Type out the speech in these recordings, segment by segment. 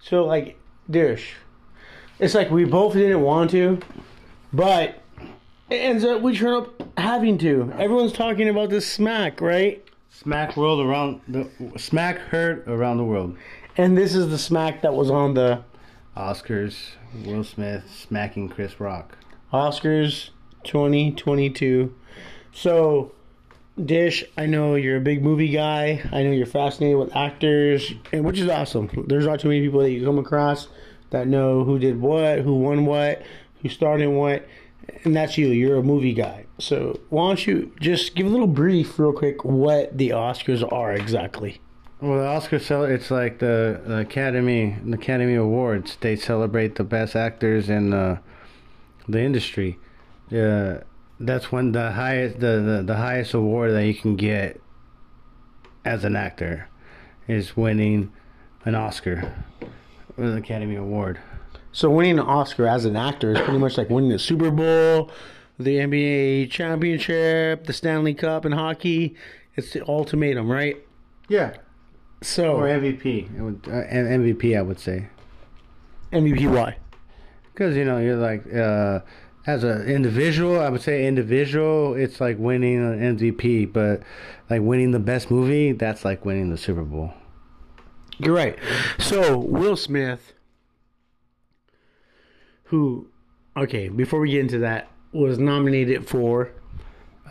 So like, Dish, it's like we both didn't want to, but it ends up we turn up having to. Everyone's talking about this smack, right? Smack world around the smack heard around the world. And this is the smack that was on the Oscars, Will Smith smacking Chris Rock. Oscars 2022. So, Dish, I know you're a big movie guy. I know you're fascinated with actors, and which is awesome. There's not too many people that you come across that know who did what, who won what, who starred in what, and that's you. You're a movie guy. So, why don't you just give a little brief, real quick, what the Oscars are exactly? Well, the Oscars, cel- it's like the, the Academy, the Academy Awards. They celebrate the best actors in uh, the industry. Uh, that's when the highest, the, the, the highest award that you can get as an actor is winning an Oscar, or the Academy Award. So, winning an Oscar as an actor is pretty much like winning the Super Bowl, the NBA championship, the Stanley Cup in hockey. It's the ultimatum, right? Yeah. So, Or MVP. Would, uh, MVP, I would say. MVP, why? Because you know you're like uh, as an individual, I would say individual, it's like winning an MVP, but like winning the best movie, that's like winning the Super Bowl. You're right. So Will Smith, who, okay, before we get into that, was nominated for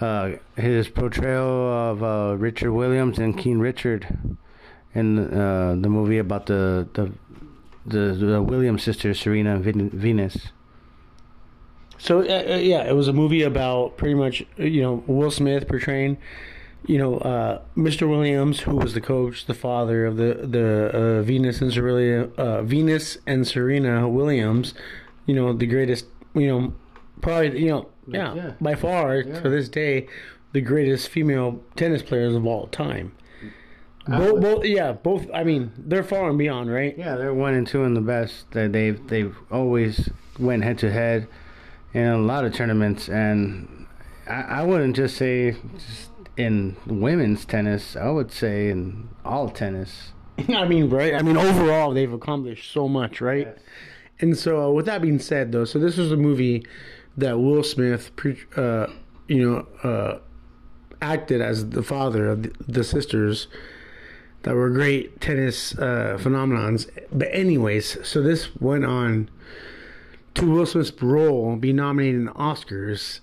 Uh, his portrayal of uh, Richard Williams and King Richard in uh, the movie about the the the, the Williams sisters, Serena and Venus. So uh, uh, yeah, it was a movie about pretty much uh, you know Will Smith portraying you know uh, Mr. Williams, who was the coach, the father of the the uh, Venus and Serena uh, Venus and Serena Williams, you know the greatest you know probably you know yeah, Yeah. by far to this day the greatest female tennis players of all time. Both, both, yeah, both. I mean, they're far and beyond, right? Yeah, they're one and two in the best. They they've they've always went head to head in a lot of tournaments, and I, I wouldn't just say just in women's tennis. I would say in all tennis. I mean, right? I mean, overall, they've accomplished so much, right? Yes. And so, uh, with that being said, though, so this was a movie that Will Smith, pre- uh, you know, uh, acted as the father of the, the sisters that were great tennis uh, phenomenons. But, anyways, so this went on to Will Smith's role be nominated in the Oscars.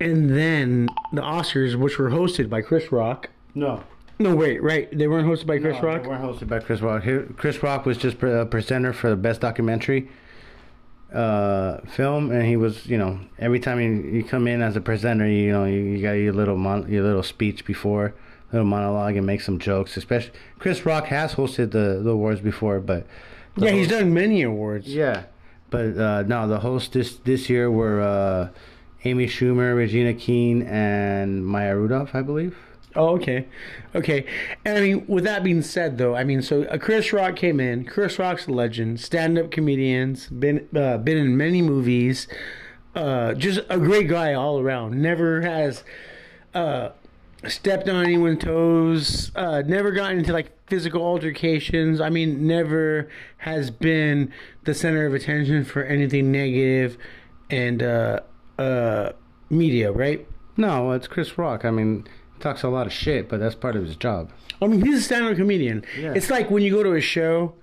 And then the Oscars, which were hosted by Chris Rock. No, No, wait, right. They weren't hosted by Chris no, Rock? They weren't hosted by Chris Rock. Chris Rock was just a presenter for the best documentary uh, film, and he was, you know, every time you, you come in as a presenter, you know, you, you got your little mon- your little speech before, little monologue, and make some jokes. Especially Chris Rock has hosted the the awards before, but Yeah, he's done many awards. yeah, but uh, no, the hosts this this year were uh, Amy Schumer, Regina King, and Maya Rudolph, I believe. Oh, okay, okay. And I mean, with that being said, though, I mean, so uh, Chris Rock came in. Chris Rock's a legend, stand-up comedians, been uh, been in many movies. Uh, just a great guy all around. Never has uh, stepped on anyone's toes. Uh, never gotten into like physical altercations. I mean, never has been the center of attention for anything negative and uh, uh, media, right? No, it's Chris Rock. I mean, he talks a lot of shit, but that's part of his job. I mean, he's a stand-up comedian. Yeah. It's like when you go to a show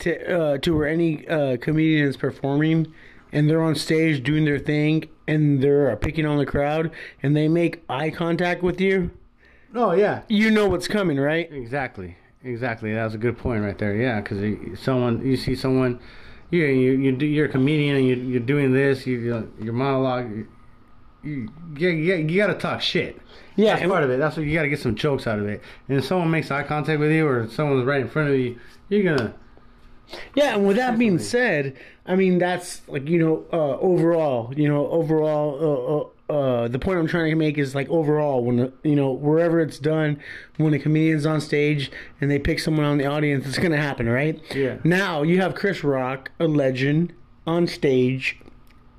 to uh, to where any uh, comedian is performing, and they're on stage doing their thing, and they're uh, picking on the crowd, and they make eye contact with you. Oh yeah, You know what's coming, right? exactly, exactly. That was a good point right there. Yeah, because someone you see someone, you you you do, you're a comedian and you you're doing this. You your monologue. You, you, you, you got to talk shit. Yeah, That's part of it. That's what you got to get some jokes out of it. And if someone makes eye contact with you or someone's right in front of you, you're gonna. Yeah, and with that being said, I mean that's like you know uh, overall, you know overall. Uh, the point I'm trying to make is like overall, when you know wherever it's done, when a comedian's on stage and they pick someone on the audience, it's gonna happen, right? Yeah. Now you have Chris Rock, a legend, on stage,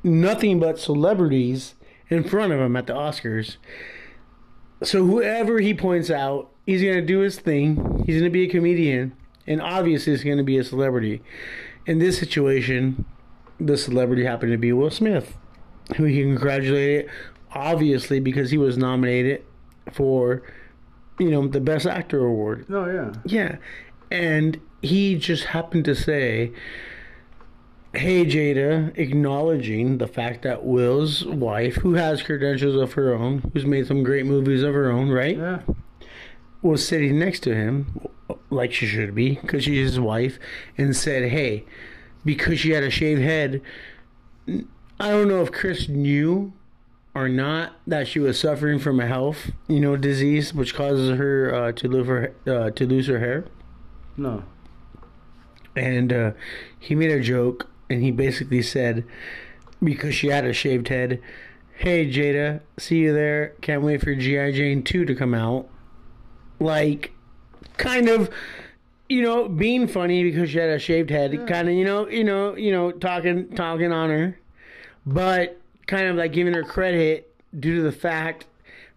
nothing but celebrities in front of him at the Oscars. So whoever he points out, he's gonna do his thing. He's gonna be a comedian, and obviously he's going to be a celebrity. In this situation, the celebrity happened to be Will Smith, who he congratulated, obviously because he was nominated for, you know, the Best Actor award. Oh yeah. Yeah. And he just happened to say, Hey Jada, acknowledging the fact that Will's wife, who has credentials of her own, who's made some great movies of her own, right? Yeah. Was sitting next to him, like she should be, because she's his wife, and said, Hey, because she had a shaved head, I don't know if Chris knew or not that she was suffering from a health, you know, disease which causes her uh, to lose her uh, to lose her hair. No. and uh, he made a joke and he basically said because she had a shaved head hey jada see you there. Can't wait for gi jane 2 to come out. Like kind of you know being funny because she had a shaved head kind of you know you know you know talking talking on her but kind of like giving her credit due to the fact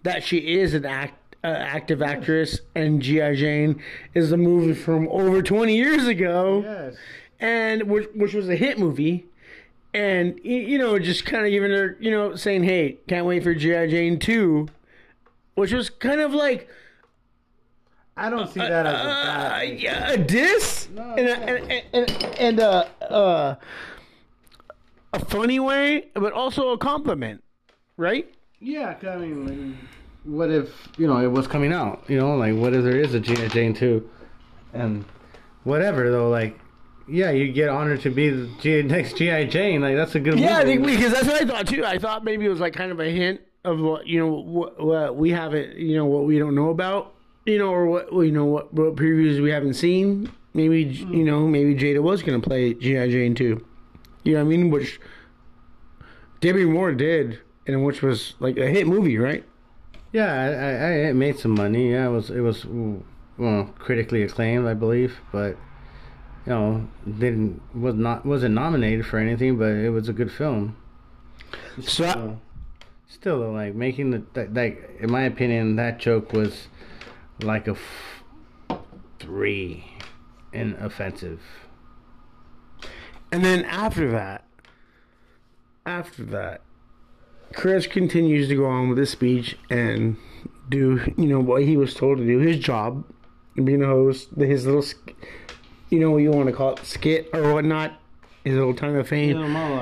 that she is an act uh, active actress and gi jane is a movie from over 20 years ago Yes. and which, which was a hit movie and you know just kind of giving her you know saying hey can't wait for gi jane 2 which was kind of like I don't see that as a uh, bad. thing. yeah, a diss No, and, yeah. and, and, and, and uh, uh, a funny way but also a compliment right Yeah, I mean, like, what if you know it was coming out? You know, like what if there is a G.I. Jane two, and whatever though, like. Yeah, you get honored to be the G- next GI Jane. Like that's a good. Yeah, I movie. think because that's what I thought too. I thought maybe it was like kind of a hint of what you know what, what we haven't you know what we don't know about you know or what you know what, what previews we haven't seen. Maybe mm. you know maybe Jada was gonna play GI Jane too. You know what I mean? Which Demi Moore did, and which was like a hit movie, right? Yeah, I, I, made some money. Yeah, it was it was well critically acclaimed, I believe, but you know didn't was not wasn't nominated for anything, but it was a good film. So So, still, though, like making the that, like in my opinion, that joke was like a f- three and offensive. And then after that, after that, Chris continues to go on with his speech and do, you know, what he was told to do, his job, being a host, his little, you know, what you want to call it, skit or whatnot, his little time of fame.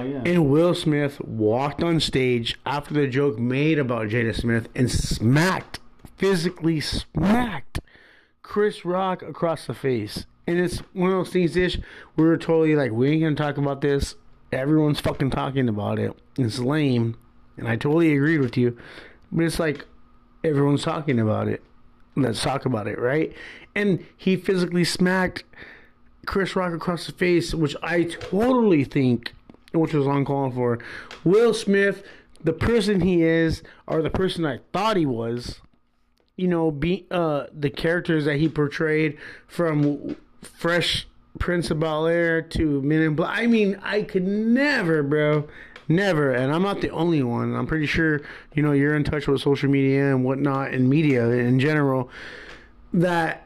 yeah. And Will Smith walked on stage after the joke made about Jada Smith and smacked, physically smacked Chris Rock across the face. And it's one of those things, Dish, we were totally like, we ain't gonna talk about this. Everyone's fucking talking about it. It's lame. And I totally agreed with you. But it's like, everyone's talking about it. Let's talk about it, right? And he physically smacked Chris Rock across the face, which I totally think, which was uncalled for. Will Smith, the person he is, or the person I thought he was, you know, be uh the characters that he portrayed from Fresh Prince of Bel Air to Men in Black. I mean, I could never, bro. Never, and I'm not the only one. I'm pretty sure, you know, you're in touch with social media and whatnot, and media in general, that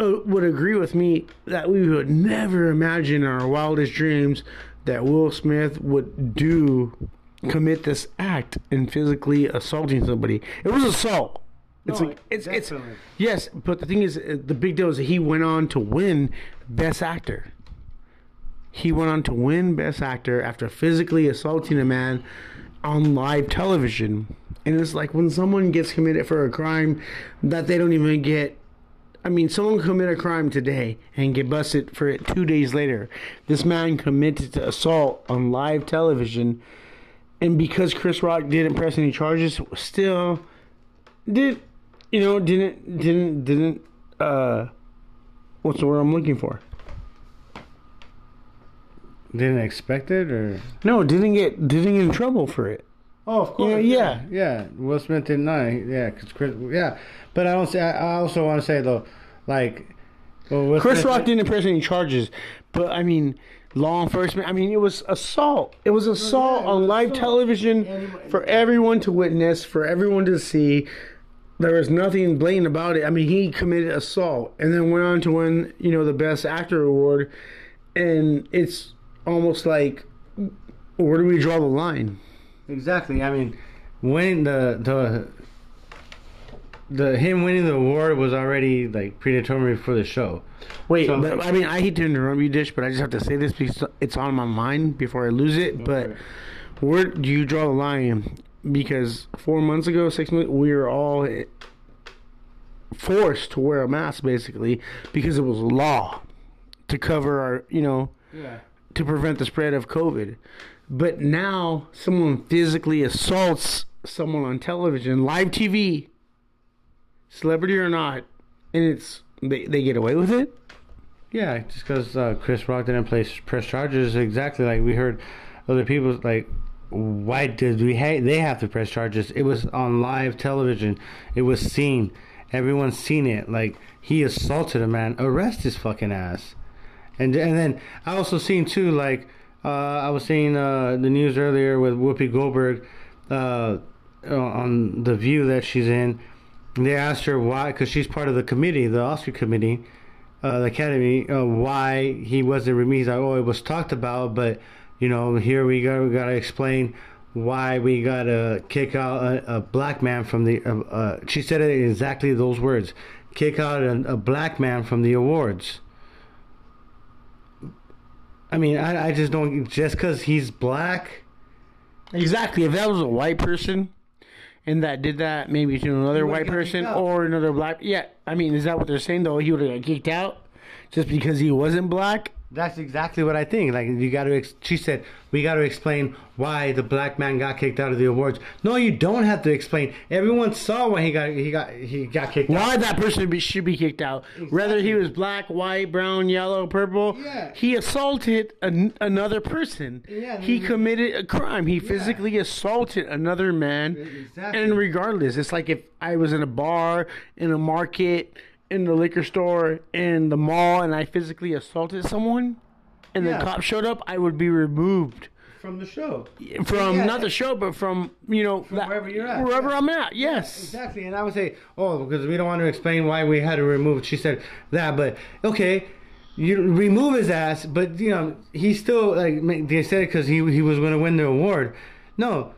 uh, would agree with me that we would never imagine in our wildest dreams that Will Smith would do commit this act in physically assaulting somebody. It was assault. It's No, like it's it's yes, but the thing is, uh, the big deal is that he went on to win Best Actor. He went on to win Best Actor after physically assaulting a man on live television. And it's like when someone gets committed for a crime that they don't even get. I mean, someone commit a crime today and get busted for it two days later. This man committed to assault on live television, and because Chris Rock didn't press any charges, still did you know didn't didn't didn't uh what's the word I'm looking for? Didn't expect it, or No, didn't get didn't get in trouble for it. oh, of Yeah, yeah. yeah. Will Smith did not. Yeah, because Chris. Yeah, but I don't say. I also want to say though, like, well, Chris Smith- Rock didn't press any charges, but I mean, law enforcement. I mean, it was assault. It was assault yeah, it on live assault. television Anybody- for everyone to witness, for everyone to see. There was nothing blatant about it. I mean, he committed assault and then went on to win, you know, the best actor award, and it's almost like, where do we draw the line? Exactly. I mean, winning the the the him winning the award was already like predetermined for the show. Wait, So- but, I mean, I hate to interrupt you, Dish, but I just have to say this because it's on my mind before I lose it. but where do you draw the line? Because four months ago, six months, we were all forced to wear a mask basically because it was law to cover our, you know, Yeah. to prevent the spread of COVID. But now someone physically assaults someone on television, live TV, celebrity or not, and it's they, they get away with it. Yeah, just because uh, Chris Rock didn't place press charges, exactly like we heard other people like, why did we? Ha- they have to press charges. It was on live television. It was seen. Everyone's seen it. Like he assaulted a man. Arrest his fucking ass. And and then I also seen too like uh, I was seeing uh, the news earlier with Whoopi Goldberg uh, on the View that she's in. They asked her why, because she's part of the committee, the Oscar committee, uh, the Academy, uh, why he wasn't. He's like, oh, it was talked about, but you know, here we go. We gotta explain why we gotta kick out a, a black man from the. Uh, uh, she said it exactly those words: kick out a, a black man from the awards. I mean, I, I just don't. Just because he's black, Exactly. If that was a white person and that did that maybe to another white person or another black yeah, I mean, is that what they're saying though? He would have got kicked out just because he wasn't black? That's exactly what I think. Like you got to. Ex- she said we got to explain why the black man got kicked out of the awards. No, you don't have to explain. Everyone saw when he got he got he got kicked out. Why that person be, should be kicked out? Whether he was black, white, brown, yellow, purple, Yeah. he assaulted an, another person. Yeah, he he- committed a crime. He physically assaulted another man. Exactly. And regardless, it's like if I was in a bar, in a market, in the liquor store, in the mall, and I physically assaulted someone, and Yeah. the cop showed up, I would be removed From the show. from Yeah. not the show, but from you know that- wherever you're at. Wherever Yeah. I'm at, yes. Exactly, and I would say, oh, because we don't want to explain why we had to remove. She said that, but okay, you remove his ass, but you know he still like they said it because he he was going to win the award. No,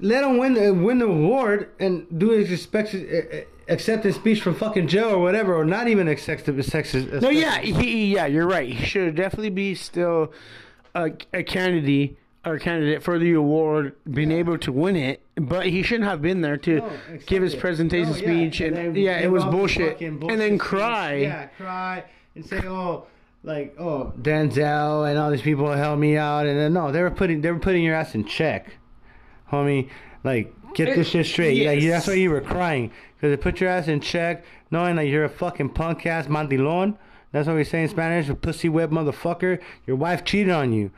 let him win the win the award and do his respect, uh, acceptance speech from fucking Joe or whatever, or not even accept sex. No, yeah, he, yeah, you're right. He should definitely be still a, a candidate or candidate for the award, being able to win it. But he shouldn't have been there to No, give his presentation No, yeah, speech, and, yeah, it was the bullshit. And bullshit then speech. cry. Yeah, cry and say, oh, like oh Denzel and all these people help me out, and then no, they were putting they were putting your ass in check, homie. Like get this shit straight. Like that's why you were crying because they put your ass in check, knowing that you're a fucking punk ass mandilon. That's what we say in Spanish, a pussy web motherfucker. Your wife cheated on you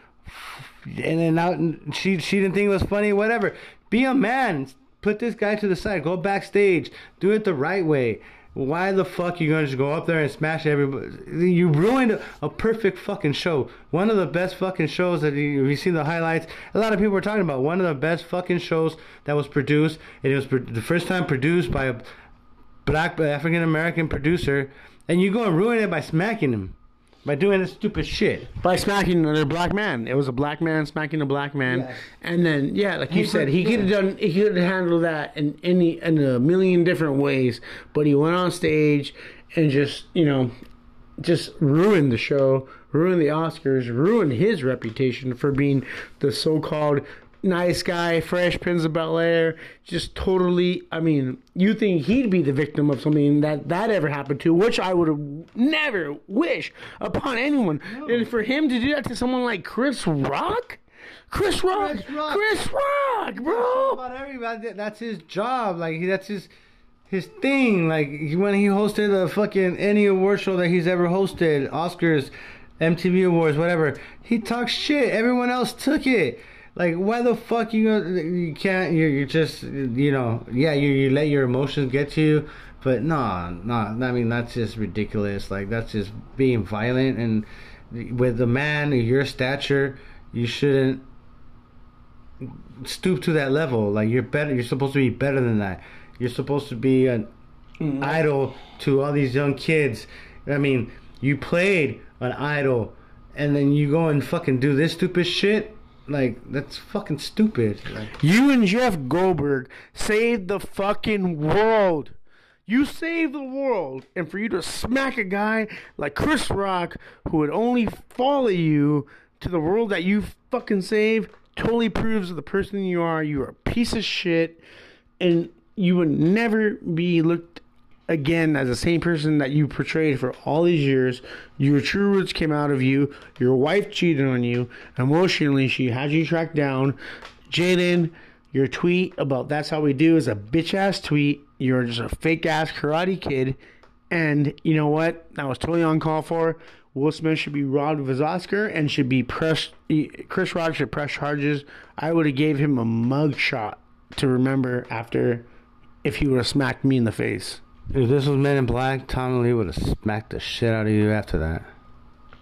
and then now she she didn't think it was funny. Whatever. Be a man. Put this guy to the side. Go backstage. Do it the right way. Why the fuck you gonna just go up there and smash everybody? You ruined a perfect fucking show. One of the best fucking shows that you, you see the highlights. A lot of people were talking about one of the best fucking shows that was produced. And it was the first time produced by a black African American producer. And you go and ruin it by smacking him, by doing this stupid shit. By smacking another black man, it was a black man smacking a black man, Yes. and then yeah, like you He said, he could have done, he could have handled that in any in a million different ways, but he went on stage and just you know, just ruined the show, ruined the Oscars, ruined his reputation for being the so-called nice guy, fresh Prince of Bel Air. Just totally. I mean, you think he'd be the victim of something that that ever happened to, which I would have never wish upon anyone. And for him to do that to someone like Chris Rock. Chris Rock, Chris Rock. Chris Rock, bro. about everybody. That's his job. Like that's his his thing. Like when he hosted a fucking any award show that he's ever hosted, Oscars, MTV Awards, whatever. He talks shit. Everyone else took it. Like why the fuck you you can't you you just you know yeah you you let your emotions get to you. But no, no, I mean that's just ridiculous. Like that's just being violent and with a man of your stature, you shouldn't stoop to that level. Like you're better. You're supposed to be better than that. You're supposed to be an mm-hmm. idol to all these young kids. I mean, you played an idol, and then you go and fucking do this stupid shit. Like that's fucking stupid. Like, You and Jeff Goldberg saved the fucking world. You saved the world, and for you to smack a guy like Chris Rock, who would only follow you to the world that you fucking saved, totally proves the person you are. You are a piece of shit, and you would never be looked again as the same person that you portrayed for all these years. Your true roots came out of you. Your wife cheated on you. Emotionally, she had you tracked down. Jaden, your tweet about that's how we do is a bitch ass tweet. You're just a fake ass karate kid. And you know what? That was totally uncalled for. Will Smith should be robbed of his Oscar and should be pressed. Chris Rock should press charges. I would have gave him a mug shot to remember after if he would have smacked me in the face. If this was Men in Black, Tommy Lee would have smacked the shit out of you after that.